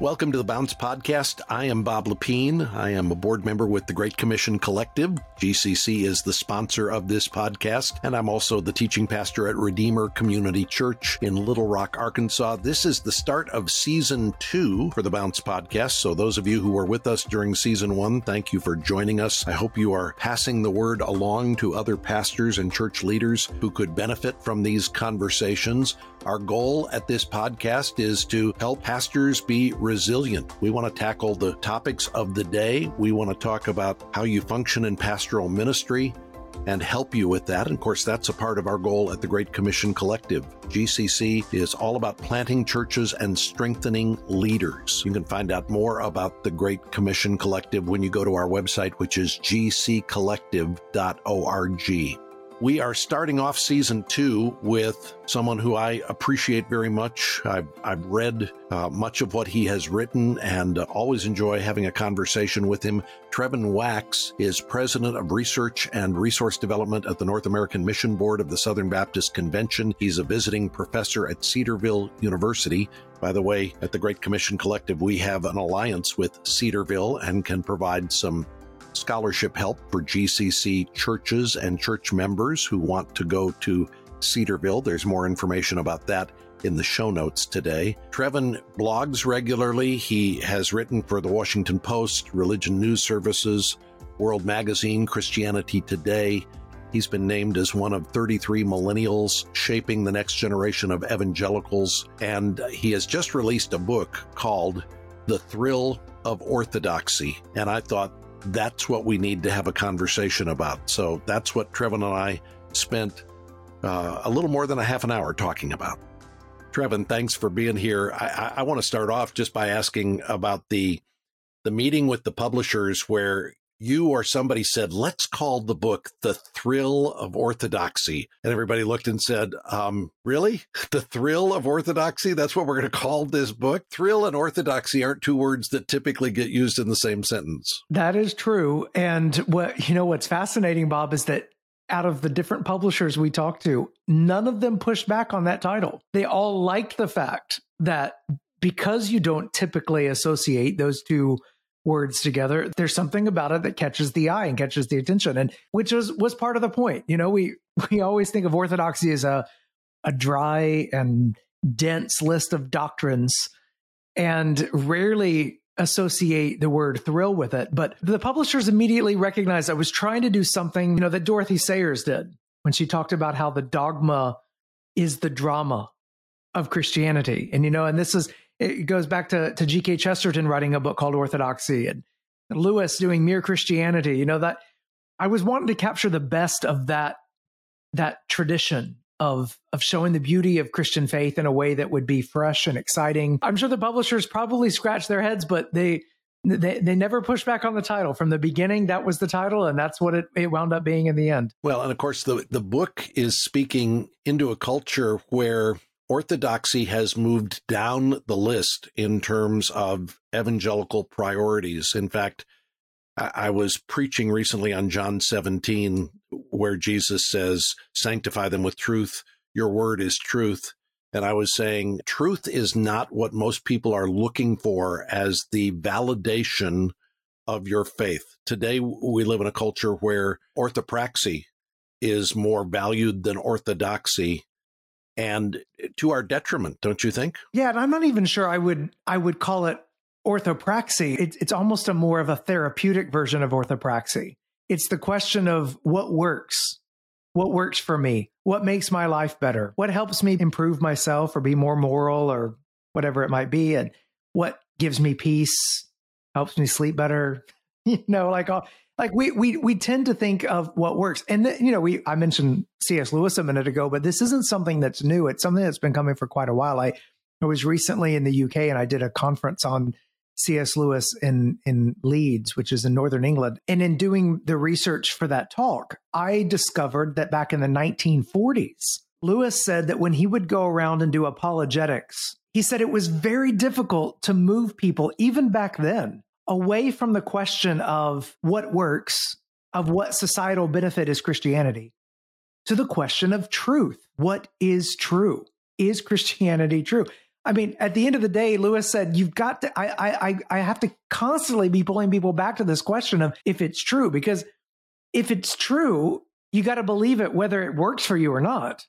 Welcome to the Bounce Podcast. I am Bob Lepine. I am a board member with the Great Commission Collective. GCC is the sponsor of this podcast, and I'm also the teaching pastor at Redeemer Community Church in Little Rock, Arkansas. This is the start of season two for the Bounce Podcast. So, those of you who were with us during season one, thank you for joining us. I hope you are passing the word along to other pastors and church leaders who could benefit from these conversations. Our goal at this podcast is to help pastors be resilient. We want to tackle the topics of the day. We want to talk about how you function in pastoral ministry and help you with that. And of course, that's a part of our goal at the Great Commission Collective. GCC is all about planting churches and strengthening leaders. You can find out more about the Great Commission Collective when you go to our website, which is gccollective.org. We are starting off season two with someone who I appreciate very much. I've, I've read uh, much of what he has written and uh, always enjoy having a conversation with him. Trevin Wax is president of research and resource development at the North American Mission Board of the Southern Baptist Convention. He's a visiting professor at Cedarville University. By the way, at the Great Commission Collective, we have an alliance with Cedarville and can provide some scholarship help for GCC churches and church members who want to go to Cedarville. There's more information about that in the show notes today. Trevin blogs regularly. He has written for the Washington Post, Religion News Services, World Magazine, Christianity Today. He's been named as one of 33 millennials shaping the next generation of evangelicals. And he has just released a book called The Thrill of Orthodoxy. And I thought that's what we need to have a conversation about. So that's what Trevin and I spent uh, a little more than a half an hour talking about. Trevin, thanks for being here. I, I, I want to start off just by asking about the the meeting with the publishers where you or somebody said, let's call the book The Thrill of Orthodoxy. And everybody looked and said, um, really? The Thrill of Orthodoxy? That's what we're going to call this book? Thrill and orthodoxy aren't two words that typically get used in the same sentence. That is true. And what, you know, what's fascinating, Bob, is that out of the different publishers we talked to, none of them pushed back on that title. They all liked the fact that because you don't typically associate those two words together there's something about it that catches the eye and catches the attention and which was was part of the point. You know we we always think of orthodoxy as a a dry and dense list of doctrines and rarely associate the word thrill with it but the publishers immediately recognized i was trying to do something you know that dorothy sayers did when she talked about how the dogma is the drama of christianity. And you know and this is it goes back to, to G.K. Chesterton writing a book called Orthodoxy and Lewis doing Mere Christianity. You know, that I was wanting to capture the best of that, that tradition of, of showing the beauty of Christian faith in a way that would be fresh and exciting. I'm sure the publishers probably scratched their heads, but they, they they never pushed back on the title from the beginning. That was the title, and that's what it, it wound up being in the end. Well, and of course, the the book is speaking into a culture where orthodoxy has moved down the list in terms of evangelical priorities. In fact, I, was preaching recently on John 17, where Jesus says, Sanctify them with truth. Your word is truth. And I was saying, truth is not what most people are looking for as the validation of your faith. Today, we live in a culture where orthopraxy is more valued than orthodoxy and eh, to our detriment, don't you think? Yeah, and I'm not even sure I would I would call it orthopraxy. It's, it's almost a more of a therapeutic version of orthopraxy. It's the question of what works, what works for me, what makes my life better, what helps me improve myself or be more moral or whatever it might be, and what gives me peace, helps me sleep better. you know, like all like we we we tend to think of what works. And you know we i mentioned cs lewis a minute ago but this isn't something that's new. It's something that's been coming for quite a while. I i was recently in the uk and i did a conference on cs lewis in in leeds which is in northern england. And in doing the research for that talk i discovered that back in the 1940s lewis said that when he would go around and do apologetics he said it was very difficult to move people even back then away from the question of what works, of what societal benefit is Christianity, to the question of truth. What is true? Is Christianity true? I mean, at the end of the day, Lewis said, you've got to, I, I, I have to constantly be pulling people back to this question of if it's true, because if it's true, you got to believe it, whether it works for you or not.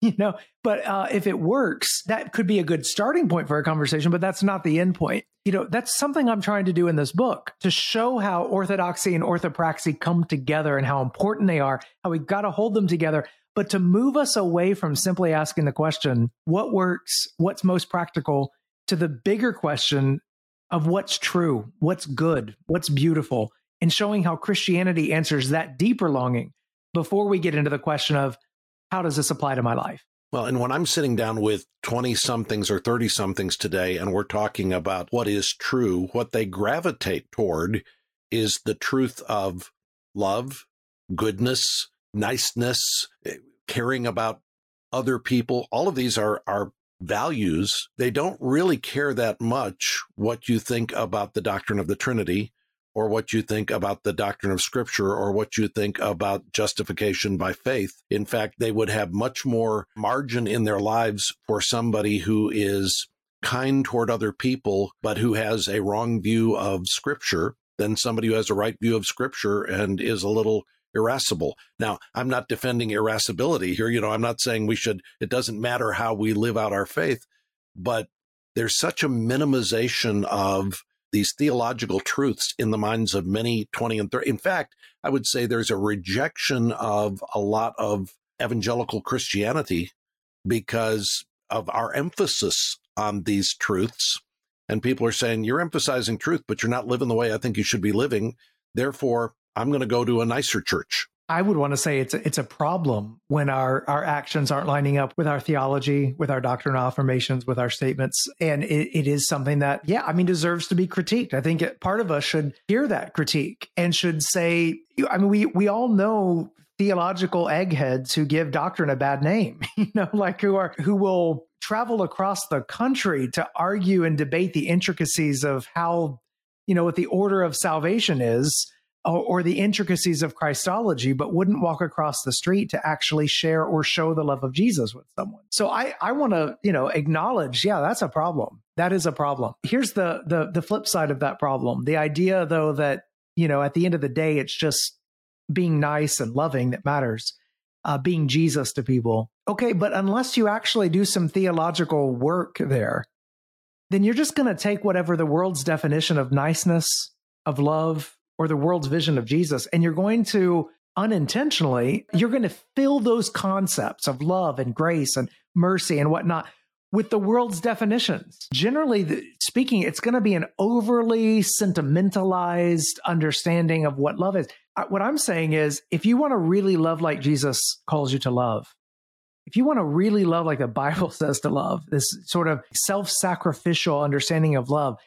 You know, but uh, if it works, that could be a good starting point for a conversation, but that's not the end point. You know, that's something I'm trying to do in this book to show how orthodoxy and orthopraxy come together and how important they are, how we've got to hold them together but to move us away from simply asking the question, what works, what's most practical, to the bigger question of what's true, what's good, what's beautiful, and showing how Christianity answers that deeper longing before we get into the question of how does this apply to my life? Well, and when I'm sitting down with 20 somethings or 30 somethings today, and we're talking about what is true, what they gravitate toward is the truth of love, goodness, niceness, eh, caring about other people. All of these are, are values. They don't really care that much what you think about the doctrine of the Trinity or what you think about the doctrine of Scripture or what you think about justification by faith. In fact, they would have much more margin in their lives for somebody who is kind toward other people, but who has a wrong view of Scripture than somebody who has a right view of Scripture and is a little irascible. Now, I'm not defending irascibility here. You know, I'm not saying we should, it doesn't matter how we live out our faith, but there's such a minimization of these theological truths in the minds of many 20 and 30. In fact, I would say there's a rejection of a lot of evangelical Christianity because of our emphasis on these truths. And people are saying, you're emphasizing truth, but you're not living the way I think you should be living. Therefore, I'm going to go to a nicer church. I would want to say it's a, it's a problem when our our actions aren't lining up with our theology, with our doctrinal affirmations, with our statements, and it, it is something that yeah, I mean, deserves to be critiqued. I think it, part of us should hear that critique and should say, I mean, we we all know theological eggheads who give doctrine a bad name, you know, like who are who will travel across the country to argue and debate the intricacies of how you know what the order of salvation is or, or the intricacies of Christology, but wouldn't walk across the street to actually share or show the love of Jesus with someone. So I, I want to, you know, acknowledge, yeah, that's a problem. That is a problem. Here's the the the flip side of that problem. The idea though that, you know, at the end of the day, it's just being nice and loving that matters. Uh, being Jesus to people. Okay, but unless you actually do some theological work there, then you're just going to take whatever the world's definition of niceness, of love, or the world's vision of Jesus. And you're going to unintentionally, you're going to fill those concepts of love and grace and mercy and whatnot with the world's definitions. Generally speaking, it's going to be an overly sentimentalized understanding of what love is. Uh, what I'm saying is, if you want to really love like Jesus calls you to love, if you want to really love like the Bible says to love, this sort of self sacrificial understanding of love,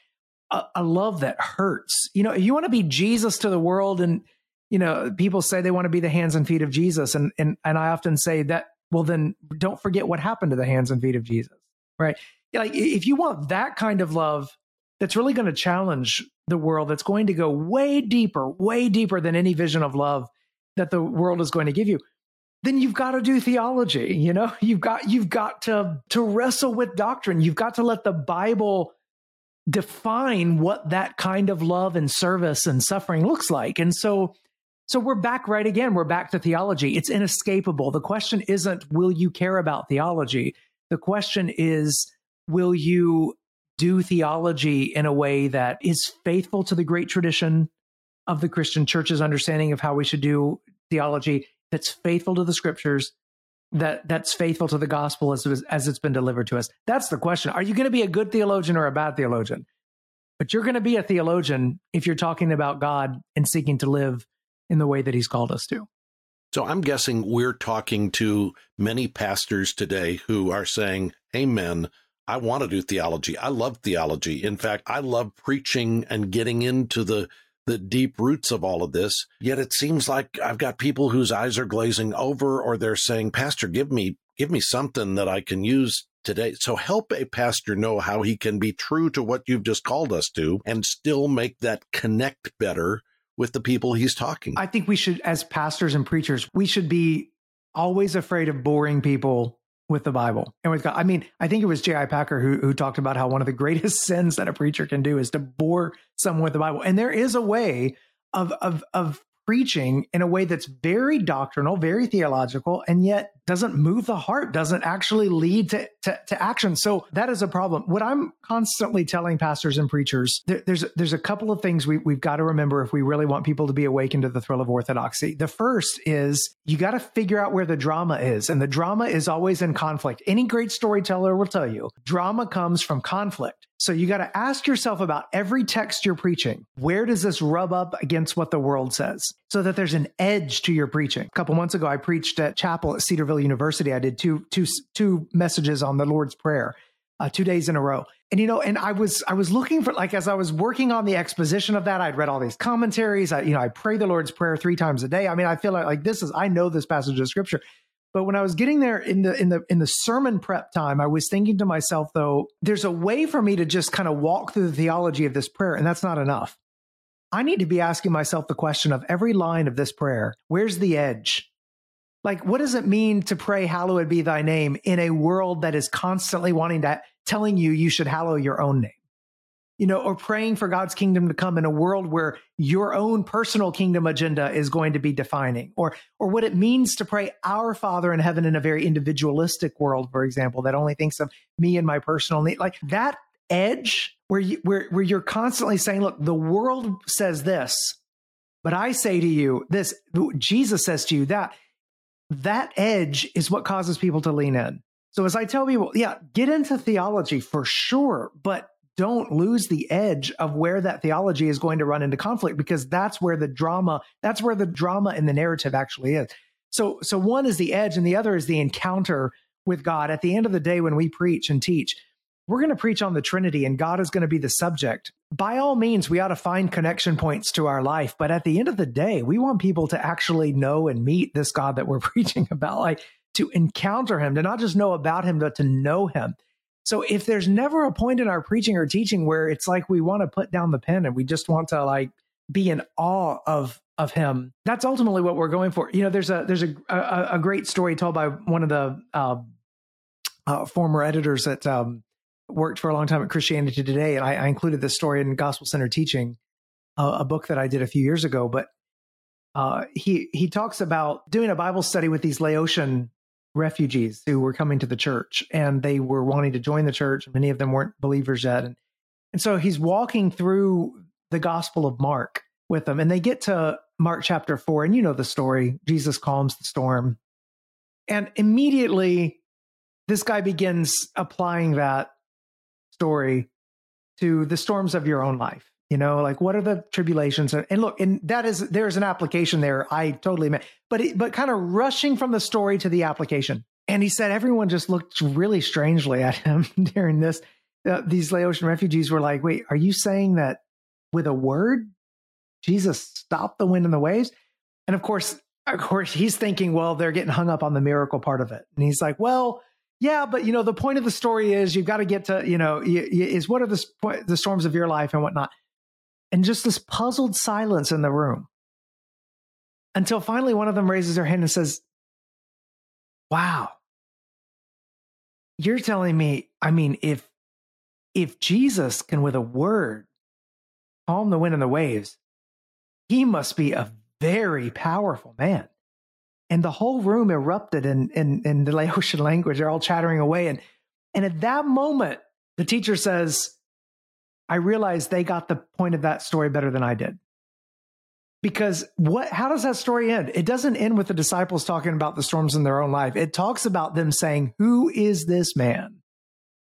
a, a love that hurts. You know, you want to be Jesus to the world and you know, people say they want to be the hands and feet of Jesus and and and I often say that well then don't forget what happened to the hands and feet of Jesus. Right? Like if you want that kind of love that's really going to challenge the world that's going to go way deeper, way deeper than any vision of love that the world is going to give you then you've got to do theology you know you've got you've got to to wrestle with doctrine you've got to let the bible define what that kind of love and service and suffering looks like. And so so we're back right again. We're back to theology. It's inescapable. The question isn't will you care about theology? The question is will you do theology in a way that is faithful to the great tradition of the Christian church's understanding of how we should do theology that's faithful to the scriptures that that's faithful to the gospel as as it's been delivered to us. That's the question. Are you going to be a good theologian or a bad theologian? But you're going to be a theologian if you're talking about God and seeking to live in the way that he's called us to. So I'm guessing we're talking to many pastors today who are saying, "Amen. I want to do theology. I love theology. In fact, I love preaching and getting into the the deep roots of all of this. Yet it seems like I've got people whose eyes are glazing over or they're saying, Pastor, give me, give me something that I can use today. So help a pastor know how he can be true to what you've just called us to and still make that connect better with the people he's talking. I think we should, as pastors and preachers, we should be always afraid of boring people with the Bible and with God. I mean, I think it was J.I. Packer who, who talked about how one of the greatest sins that a preacher can do is to bore someone with the Bible. And there is a way of of of preaching in a way that's very doctrinal, very theological, and yet doesn't move the heart, doesn't actually lead to, to, to action. So that is a problem. What I'm constantly telling pastors and preachers, there, there's there's a couple of things we, we've got to remember if we really want people to be awakened to the thrill of orthodoxy. The first is you got to figure out where the drama is, and the drama is always in conflict. Any great storyteller will tell you drama comes from conflict. So you got to ask yourself about every text you're preaching. Where does this rub up against what the world says? So that there's an edge to your preaching. A couple months ago, I preached at chapel at Cedarville University. I did two, two, two messages on the Lord's Prayer, uh, two days in a row. And you know, and I was I was looking for like as I was working on the exposition of that, I'd read all these commentaries. I you know I pray the Lord's Prayer three times a day. I mean, I feel like like this is I know this passage of Scripture, but when I was getting there in the in the in the sermon prep time, I was thinking to myself though, there's a way for me to just kind of walk through the theology of this prayer, and that's not enough. I need to be asking myself the question of every line of this prayer, where's the edge? Like, what does it mean to pray, hallowed be thy name in a world that is constantly wanting to, telling you you should hallow your own name? you know, or praying for God's kingdom to come in a world where your own personal kingdom agenda is going to be defining, or or what it means to pray our Father in heaven in a very individualistic world, for example, that only thinks of me and my personal need. Like that edge where you where where you're constantly saying, look, the world says this, but I say to you this, Jesus says to you that. That edge is what causes people to lean in. So as I tell people, yeah, get into theology for sure, but don't lose the edge of where that theology is going to run into conflict because that's where the drama that's where the drama in the narrative actually is so so one is the edge and the other is the encounter with god at the end of the day when we preach and teach we're going to preach on the trinity and god is going to be the subject by all means we ought to find connection points to our life but at the end of the day we want people to actually know and meet this god that we're preaching about like to encounter him to not just know about him but to know him so if there's never a point in our preaching or teaching where it's like we want to put down the pen and we just want to like be in awe of of him, that's ultimately what we're going for. You know, there's a there's a a, a great story told by one of the uh, uh, former editors at um, worked for a long time at Christianity Today, and I, I included this story in Gospel Centered Teaching, uh, a book that I did a few years ago. But uh, he he talks about doing a Bible study with these Laotian refugees who were coming to the church and they were wanting to join the church. Many of them weren't believers yet. And, and so he's walking through the Gospel of Mark with them. And they get to Mark chapter four. And you know the story Jesus calms the storm. And immediately, this guy begins applying that story to the storms of your own life. You know, like what are the tribulations? And look, and that is there's an application there. I totally meant, but it, but kind of rushing from the story to the application. And he said everyone just looked really strangely at him during this. Uh, these Laotian refugees were like, "Wait, are you saying that with a word, Jesus stopped the wind and the waves?" And of course, of course, he's thinking, "Well, they're getting hung up on the miracle part of it." And he's like, "Well." Yeah, but you know the point of the story is you've got to get to you know is what are the the storms of your life and whatnot. And just this puzzled silence in the room. Until finally one of them raises their hand and says, Wow, you're telling me, I mean, if if Jesus can with a word calm the wind and the waves, he must be a very powerful man. And the whole room erupted in, in, in the Laotian language. They're all chattering away. And, and at that moment, the teacher says, I realized they got the point of that story better than I did. Because what how does that story end? It doesn't end with the disciples talking about the storms in their own life. It talks about them saying, "Who is this man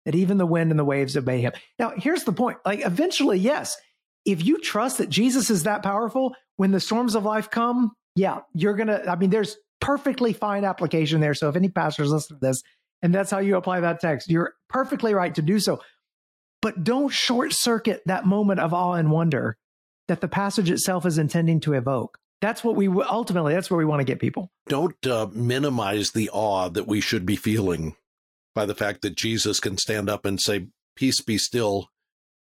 that even the wind and the waves obey him?" Now, here's the point. Like eventually, yes, if you trust that Jesus is that powerful, when the storms of life come, yeah, you're going to I mean there's perfectly fine application there. So if any pastors listen to this and that's how you apply that text, you're perfectly right to do so but don't short circuit that moment of awe and wonder that the passage itself is intending to evoke. That's what we ultimately, that's where we want to get people. Don't uh, minimize the awe that we should be feeling by the fact that Jesus can stand up and say, Peace be still,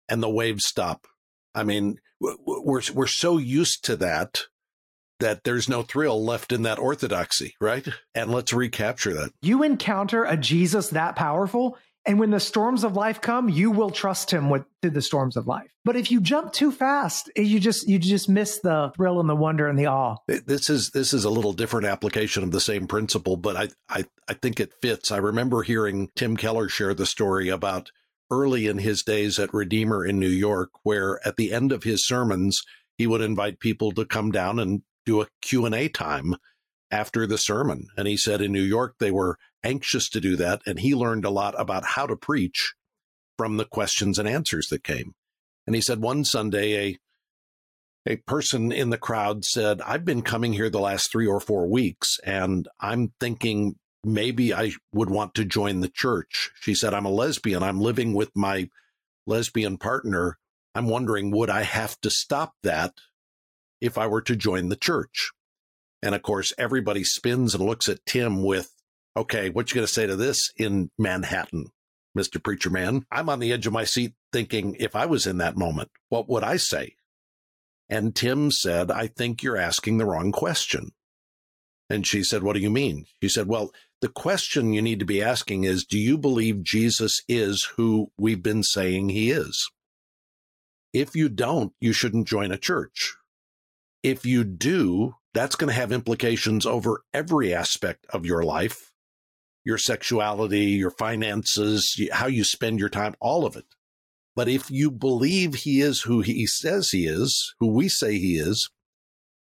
and the waves stop. I mean, we're, we're so used to that that there's no thrill left in that orthodoxy, right? And let's recapture that. You encounter a Jesus that powerful, and when the storms of life come, you will trust him with through the storms of life. But if you jump too fast, eh, you just you just miss the thrill and the wonder and the awe. Eh, this is this is a little different application of the same principle, but I I, I think it fits. I remember hearing Tim Keller share the story about early in his days at Redeemer in New York, where at the end of his sermons, he would invite people to come down and do a Q&A time after the sermon. And he said in New York, they were anxious to do that. And he learned a lot about how to preach from the questions and answers that came. And he said one Sunday, a a person in the crowd said, I've been coming here the last three or four weeks, and I'm thinking maybe I would want to join the church. She said, I'm a lesbian. I'm living with my lesbian partner. I'm wondering, would I have to stop that if I were to join the church? And of course, everybody spins and looks at Tim with, okay, what you going to say to this in Manhattan, Mr. Preacher Man? I'm on the edge of my seat thinking, if I was in that moment, what would I say? And Tim said, I think you're asking the wrong question. And she said, What do you mean? She said, Well, the question you need to be asking is Do you believe Jesus is who we've been saying he is? If you don't, you shouldn't join a church. If you do, that's going to have implications over every aspect of your life your sexuality, your finances, how you spend your time, all of it. But if you believe he is who he says he is, who we say he is,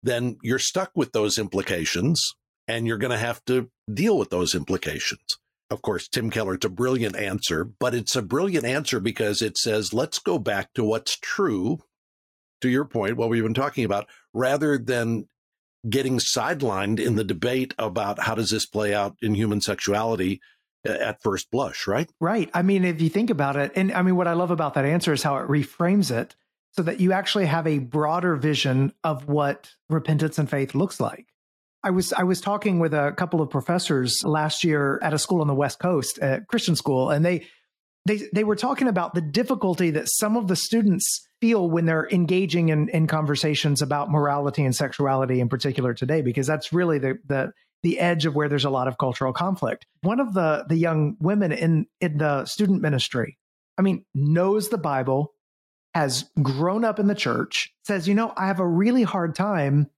then you're stuck with those implications and you're going to have to deal with those implications. Of course, Tim Keller, it's a brilliant answer, but it's a brilliant answer because it says, let's go back to what's true, to your point, what we've been talking about, rather than getting sidelined in the debate about how does this play out in human sexuality uh, at first blush, right? Right. I mean, if you think about it, and I mean, what I love about that answer is how it reframes it so that you actually have a broader vision of what repentance and faith looks like. I was I was talking with a couple of professors last year at a school on the West Coast, a Christian school, and they they they were talking about the difficulty that some of the students feel when they're engaging in, in conversations about morality and sexuality in particular today, because that's really the the the edge of where there's a lot of cultural conflict. One of the the young women in in the student ministry, I mean, knows the Bible, has grown up in the church, says, you know, I have a really hard time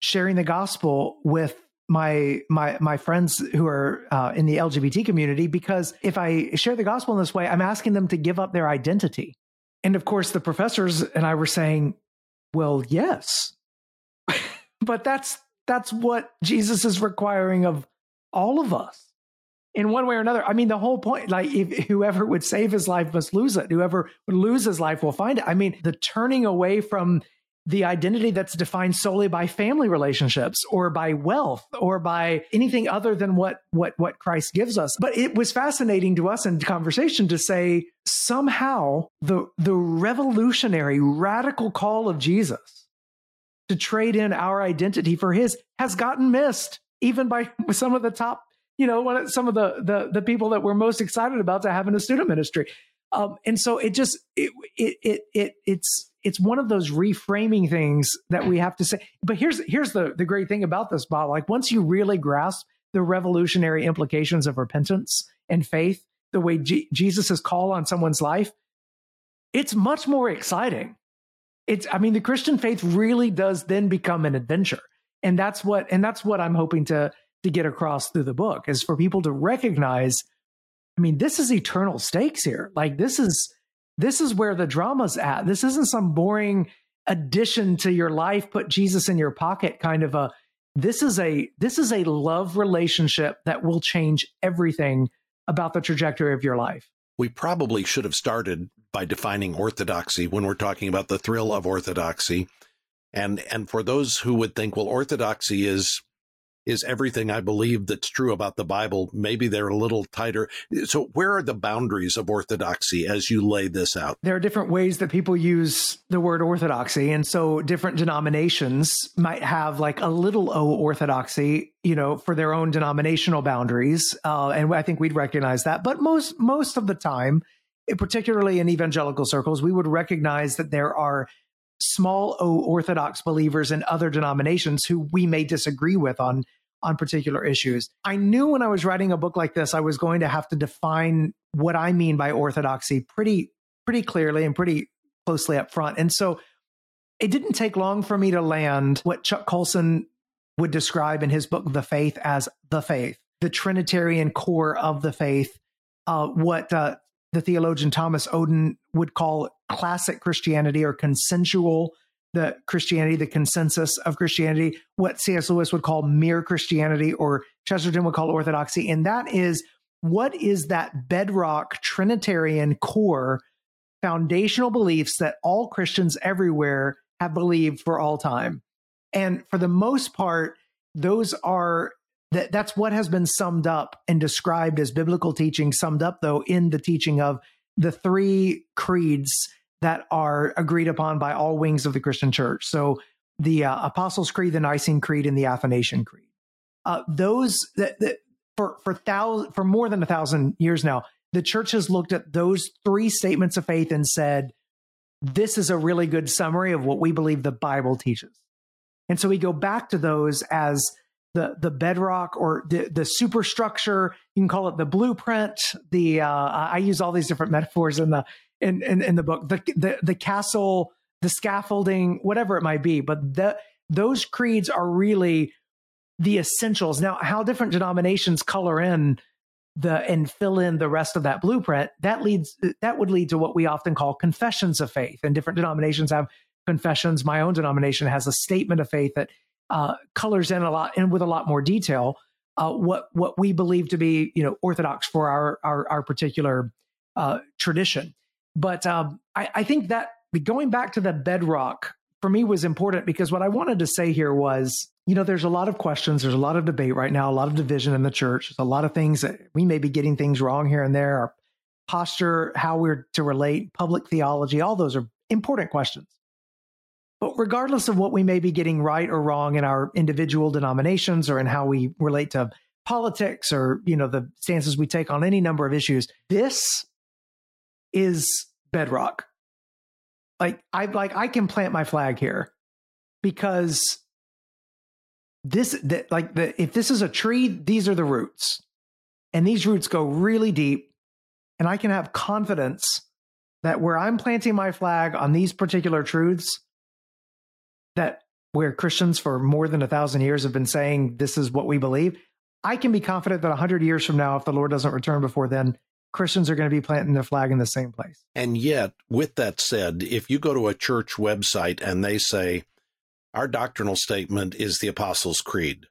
sharing the gospel with my my my friends who are uh, in the LGBT community because if I share the gospel in this way, I'm asking them to give up their identity. And of course, the professors and I were saying, "Well, yes, but that's that's what Jesus is requiring of all of us." in one way or another. I mean, the whole point, like, if whoever would save his life must lose it. Whoever would lose his life will find it. I mean, the turning away from the identity that's defined solely by family relationships or by wealth or by anything other than what what what Christ gives us. But it was fascinating to us in conversation to say somehow the the revolutionary radical call of Jesus to trade in our identity for his has gotten missed even by some of the top you know some of the, the the people that we're most excited about to have in a student ministry um, and so it just it, it it it it's it's one of those reframing things that we have to say. But here's here's the the great thing about this, Bob. Like once you really grasp the revolutionary implications of repentance and faith, the way G- Jesus' call on someone's life, it's much more exciting. It's I mean the Christian faith really does then become an adventure. And that's what and that's what I'm hoping to to get across through the book is for people to recognize I mean this is eternal stakes here. Like this is this is where the drama's at. This isn't some boring addition to your life, put Jesus in your pocket kind of a this is a this is a love relationship that will change everything about the trajectory of your life. We probably should have started by defining orthodoxy when we're talking about the thrill of orthodoxy. And and for those who would think, well, orthodoxy is is everything I believe that's true about the Bible. Maybe they're a little tighter. So, where are the boundaries of orthodoxy as you lay this out? There are different ways that people use the word orthodoxy. And so, different denominations might have like a little o orthodoxy, you know, for their own denominational boundaries. Uh, and I think we'd recognize that. But most, most of the time, particularly in evangelical circles, we would recognize that there are small o orthodox believers in other denominations who we may disagree with on on particular issues. I knew when I was writing a book like this, I was going to have to define what I mean by orthodoxy pretty pretty clearly and pretty closely up front. And so it didn't take long for me to land what Chuck Colson would describe in his book The Faith as the faith, the Trinitarian core of the faith, uh, what uh, the theologian Thomas Oden would call classic Christianity or consensual the Christianity, the consensus of Christianity, what C.S. Lewis would call mere Christianity or Chesterton would call orthodoxy. And that is what is that bedrock Trinitarian core foundational beliefs that all Christians everywhere have believed for all time. And for the most part, those are that that's what has been summed up and described as biblical teaching, summed up though in the teaching of the three creeds that are agreed upon by all wings of the Christian church. So the uh, Apostles' Creed, the Nicene Creed, and the Athanasian Creed. Uh, those that, that for for thousand for more than a thousand years now, the church has looked at those three statements of faith and said, "This is a really good summary of what we believe the Bible teaches." And so we go back to those as the the bedrock or the the superstructure. You can call it the blueprint. The uh, I use all these different metaphors in the in, in, in the book, the, the, the castle, the scaffolding, whatever it might be. But the, those creeds are really the essentials. Now, how different denominations color in the and fill in the rest of that blueprint, that leads that would lead to what we often call confessions of faith. And different denominations have confessions. My own denomination has a statement of faith that uh, colors in a lot and with a lot more detail uh, what what we believe to be you know orthodox for our our, our particular uh, tradition. But um, I, I think that going back to the bedrock for me was important because what I wanted to say here was, you know, there's a lot of questions, there's a lot of debate right now, a lot of division in the church, there's a lot of things that we may be getting things wrong here and there, our posture, how we're to relate, public theology, all those are important questions. But regardless of what we may be getting right or wrong in our individual denominations or in how we relate to politics or, you know, the stances we take on any number of issues, this is bedrock. Like I like I can plant my flag here because this that like the if this is a tree, these are the roots. And these roots go really deep and I can have confidence that where I'm planting my flag on these particular truths that where Christians for more than a thousand years have been saying this is what we believe, I can be confident that a hundred years from now, if the Lord doesn't return before then, Christians are going to be planting their flag in the same place. And yet, with that said, if you go to a church website and they say, our doctrinal statement is the Apostles' Creed,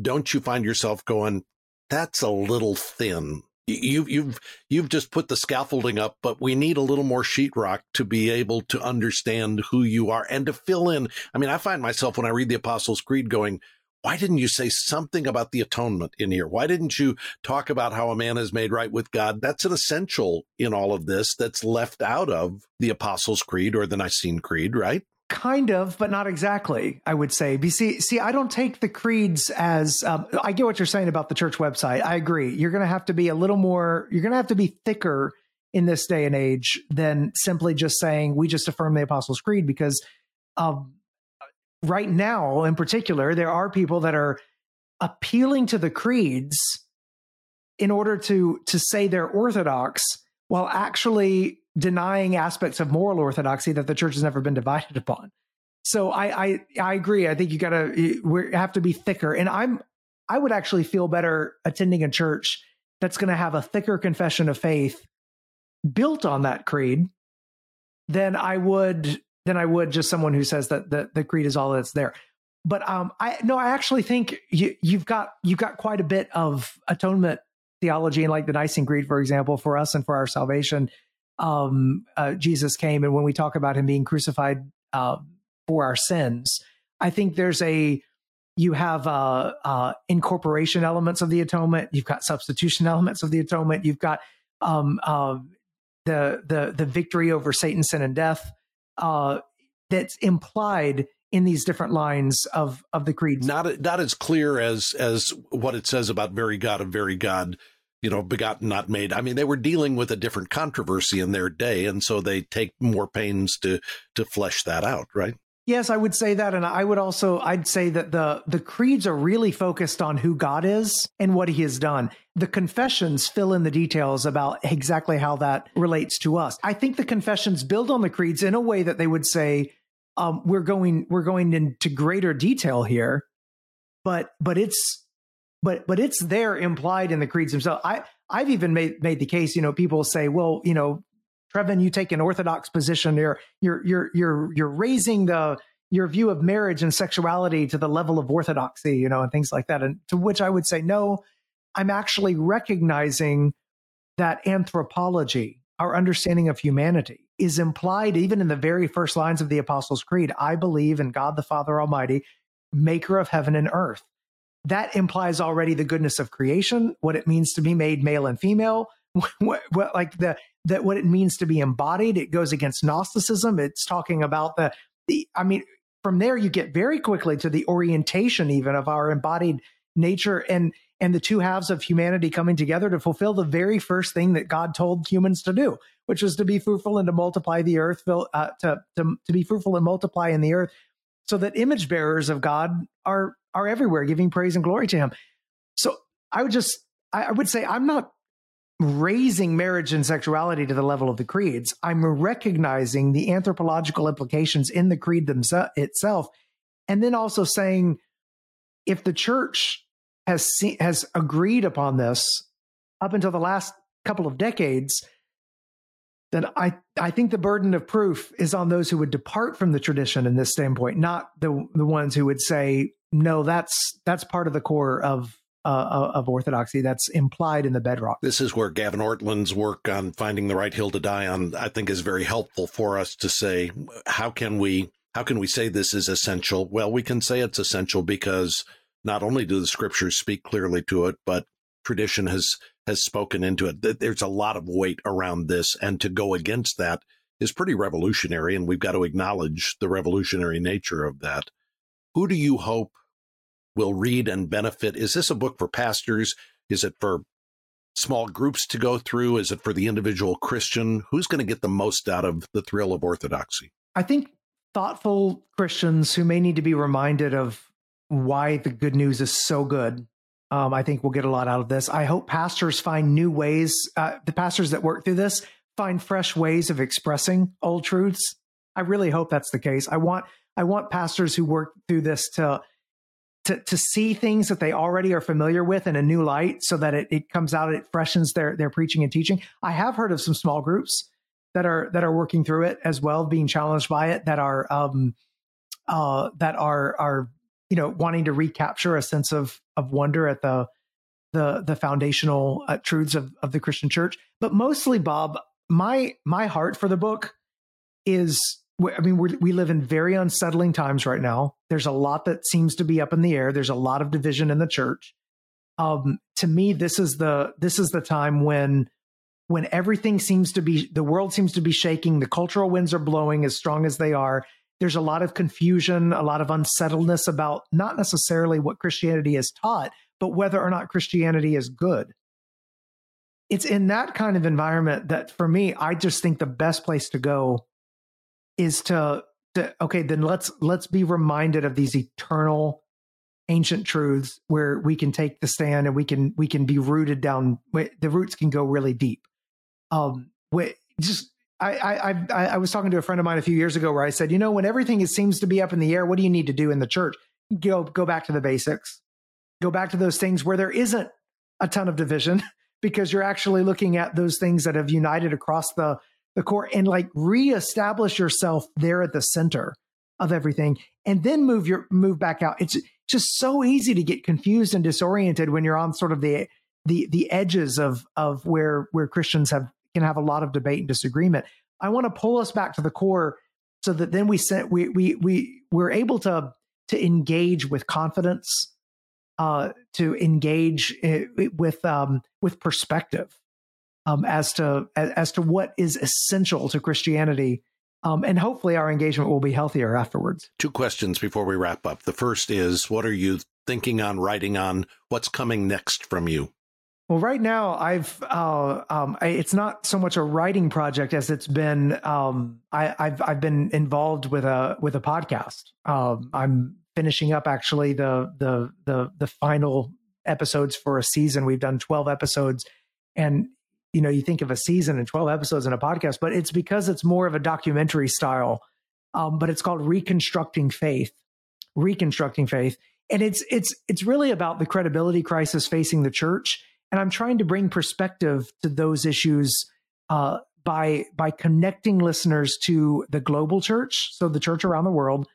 don't you find yourself going, that's a little thin? You, you've you've just put the scaffolding up, but we need a little more sheetrock to be able to understand who you are and to fill in. I mean, I find myself when I read the Apostles' Creed going, why didn't you say something about the atonement in here? Why didn't you talk about how a man is made right with God? That's an essential in all of this that's left out of the Apostles' Creed or the Nicene Creed, right? Kind of, but not exactly. I would say. See, see, I don't take the creeds as. Um, I get what you're saying about the church website. I agree. You're going to have to be a little more. You're going to have to be thicker in this day and age than simply just saying we just affirm the Apostles' Creed because um, right now, in particular, there are people that are appealing to the creeds in order to to say they're orthodox while actually denying aspects of moral orthodoxy that the church has never been divided upon. So I I, I agree. I think you got to we have to be thicker. And I'm I would actually feel better attending a church that's going to have a thicker confession of faith built on that creed than I would than I would just someone who says that the, the creed is all that's there. But um, I no, I actually think you, you've got you've got quite a bit of atonement theology, and like the Nicene Creed, for example, for us and for our salvation. Um, uh, Jesus came, and when we talk about him being crucified uh, for our sins, I think there's a you have uh, uh, incorporation elements of the atonement. You've got substitution elements of the atonement. You've got um, uh, the the the victory over Satan, sin, and death uh, that's implied in these different lines of of the creed. Not not as clear as as what it says about very God of very God you know, begotten, not made. I mean, they were dealing with a different controversy in their day, and so they take more pains to to flesh that out, right? Yes, I would say that, and I would also I'd say that the the creeds are really focused on who God is and what He has done. The confessions fill in the details about exactly how that relates to us. I think the confessions build on the creeds in a way that they would say um, we're going we're going into greater detail here, but but it's but but it's there implied in the creeds themselves. I I've even made made the case. You know, people say, well, you know, Trevin, you take an orthodox position. You're you're you're you're you're raising the your view of marriage and sexuality to the level of orthodoxy, you know, and things like that. And to which I would say, no, I'm actually recognizing that anthropology, our understanding of humanity, is implied even in the very first lines of the Apostles' Creed. I believe in God the Father Almighty, maker of heaven and earth that implies already the goodness of creation, what it means to be made male and female, what, what like the that what it means to be embodied. It goes against Gnosticism. It's talking about the the. I mean, from there you get very quickly to the orientation even of our embodied nature and and the two halves of humanity coming together to fulfill the very first thing that God told humans to do, which was to be fruitful and to multiply the earth, uh, to, to to be fruitful and multiply in the earth, so that image bearers of God are are everywhere giving praise and glory to him. So I would just, I would say I'm not raising marriage and sexuality to the level of the creeds. I'm recognizing the anthropological implications in the creed itself. And then also saying, if the church has seen, has agreed upon this up until the last couple of decades, then I, I think the burden of proof is on those who would depart from the tradition in this standpoint, not the the ones who would say, no, that's that's part of the core of uh, of orthodoxy that's implied in the bedrock. This is where Gavin Ortlund's work on finding the right hill to die on, I think, is very helpful for us to say how can we how can we say this is essential? Well, we can say it's essential because not only do the scriptures speak clearly to it, but tradition has has spoken into it. There's a lot of weight around this, and to go against that is pretty revolutionary, and we've got to acknowledge the revolutionary nature of that. Who do you hope will read and benefit? Is this a book for pastors? Is it for small groups to go through? Is it for the individual Christian? Who's going to get the most out of the thrill of orthodoxy? I think thoughtful Christians who may need to be reminded of why the good news is so good. Um, I think we'll get a lot out of this. I hope pastors find new ways. Uh, the pastors that work through this find fresh ways of expressing old truths. I really hope that's the case. I want I want pastors who work through this to to to see things that they already are familiar with in a new light so that it, it comes out it freshens their their preaching and teaching. I have heard of some small groups that are that are working through it as well being challenged by it that are um uh that are are you know wanting to recapture a sense of of wonder at the the the foundational uh, truths of of the christian church. But mostly bob my my heart for the book is I mean, we live in very unsettling times right now. There's a lot that seems to be up in the air. There's a lot of division in the church. Um, to me, this is the this is the time when when everything seems to be the world seems to be shaking. The cultural winds are blowing as strong as they are. There's a lot of confusion, a lot of unsettledness about not necessarily what Christianity is taught, but whether or not Christianity is good. It's in that kind of environment that, for me, I just think the best place to go is to, to okay then let's let's be reminded of these eternal ancient truths where we can take the stand and we can we can be rooted down the roots can go really deep um just I, I I I was talking to a friend of mine a few years ago where I said, you know, when everything is, seems to be up in the air, what do you need to do in the church? Go go back to the basics. Go back to those things where there isn't a ton of division because you're actually looking at those things that have united across the the core and like reestablish yourself there at the center of everything and then move your move back out. It's just so easy to get confused and disoriented when you're on sort of the the the edges of of where where christians have can have a lot of debate and disagreement. I want to pull us back to the core so that then we sent we we we we're able to to engage with confidence uh to engage eh, with um with perspective um, as to as to what is essential to Christianity. Um, and hopefully, our engagement will be healthier afterwards. Two questions before we wrap up. The first is, what are you thinking on writing on? What's coming next from you? Well, right now, I've uh, um, I, it's not so much a writing project as it's been. Um, I, have I've been involved with a with a podcast. Um, I'm finishing up actually the the the the final episodes for a season. We've done twelve episodes, and you know you think of a season and twelve episodes in a podcast, but it's because it's more of a documentary style. Um, but it's called Reconstructing Faith, Reconstructing Faith, and it's it's it's really about the credibility crisis facing the church and I'm trying to bring perspective to those issues uh, by by connecting listeners to the global church, so the church around the world,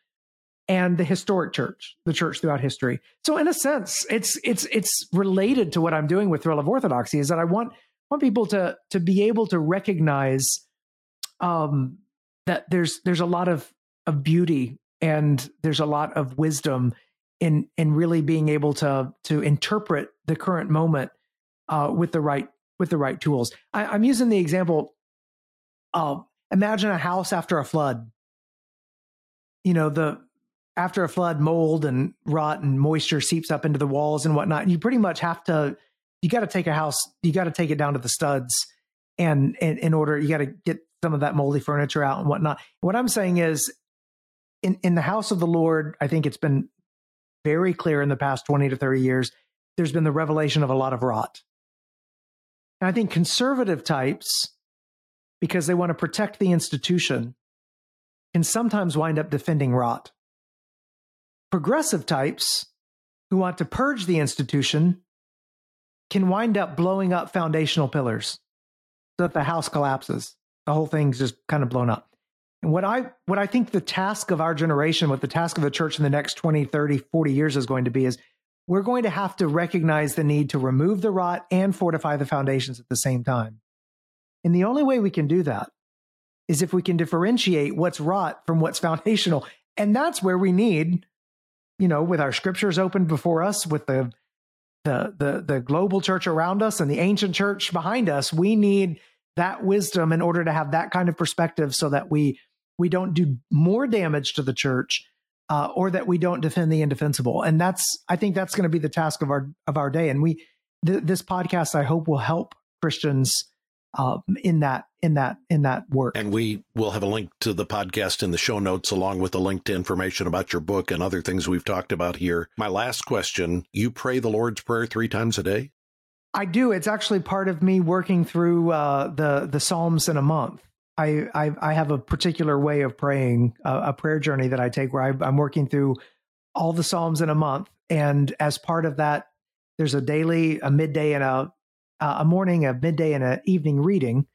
and the historic church, the church throughout history. So in a sense, it's it's it's related to what I'm doing with Thrill of Orthodoxy. Is that I want want people to to be able to recognize um, that there's there's a lot of of beauty and there's a lot of wisdom in in really being able to to interpret the current moment uh, with the right with the right tools. I, am using the example of imagine a house after a flood. You know the after a flood, mold and rot and moisture seeps up into the walls and whatnot. You pretty much have to you got to take a house, you got to take it down to the studs, and, and in order you got to get some of that moldy furniture out and whatnot. What I'm saying is, in in the house of the Lord, I think it's been very clear in the past 20 to 30 years. There's been the revelation of a lot of rot and I think conservative types, because they want to protect the institution, can sometimes wind up defending rot. Progressive types who want to purge the institution can wind up blowing up foundational pillars so that the house collapses. The whole thing's just kind of blown up. And what I what I think the task of our generation, what the task of the church in the next 20, 30, 40 years is going to be is we're going to have to recognize the need to remove the rot and fortify the foundations at the same time. And the only way we can do that is if we can differentiate what's rot from what's foundational. And that's where we need, you know, with our scriptures open before us, with the the the the global church around us and the ancient church behind us, we need that wisdom in order to have that kind of perspective so that we we don't do more damage to the church uh, or that we don't defend the indefensible. And that's, I think that's going to be the task of our, of our day. And we, th- this podcast, I hope will help Christians uh, in that, in that, in that work. And we will have a link to the podcast in the show notes, along with a link to information about your book and other things we've talked about here. My last question, you pray the Lord's Prayer three times a day? I do. It's actually part of me working through uh, the the Psalms in a month. I, I, I have a particular way of praying, uh, a prayer journey that I take where I, I'm working through all the Psalms in a month, and as part of that, there's a daily, a midday, and a a morning, a midday, and an evening reading.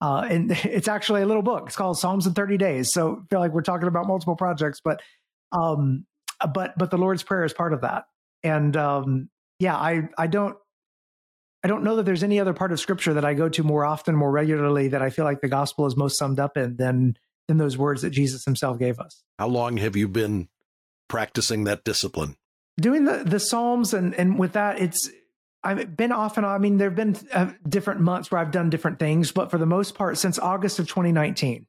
Uh, and it's actually a little book. It's called Psalms in 30 Days. So I feel like we're talking about multiple projects, but um, but but the Lord's Prayer is part of that. And um, yeah, I I don't I don't know that there's any other part of scripture that I go to more often, more regularly, that I feel like the gospel is most summed up in than than those words that Jesus himself gave us. How long have you been practicing that discipline? Doing the the Psalms and and with that, it's I've been off and on. I mean, there have been uh, different months where I've done different things, but for the most part, since August of 2019,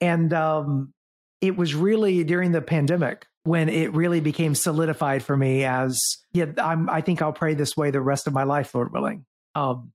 and um, it was really during the pandemic when it really became solidified for me as yeah I'm I think I'll pray this way the rest of my life Lord willing. Um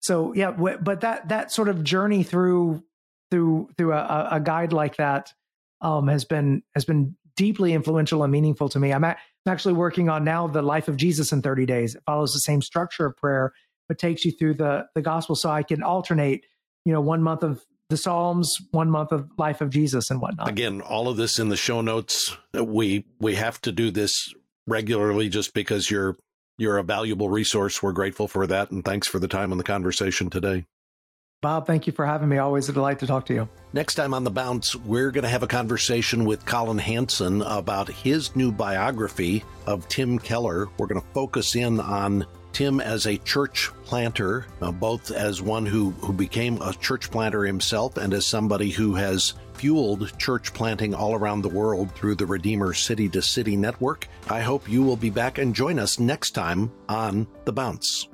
so yeah w- but that that sort of journey through through through a, a guide like that um has been has been deeply influential and meaningful to me. I'm, a, I'm actually working on now the life of Jesus in 30 days. It follows the same structure of prayer but takes you through the the gospel so I can alternate you know one month of the Psalms, one month of life of Jesus and whatnot. Again, all of this in the show notes. Uh, we we have to do this regularly just because you're you're a valuable resource. We're grateful for that, and thanks for the time and the conversation today. Bob, thank you for having me. Always a delight to talk to you. Next time on The Bounce, we're going to have a conversation with Collin Hansen about his new biography of Tim Keller. We're going to focus in on Tim as a church planter, uh, both as one who, who became a church planter himself and as somebody who has fueled church planting all around the world through the Redeemer City to City Network. I hope you will be back and join us next time on The Bounce.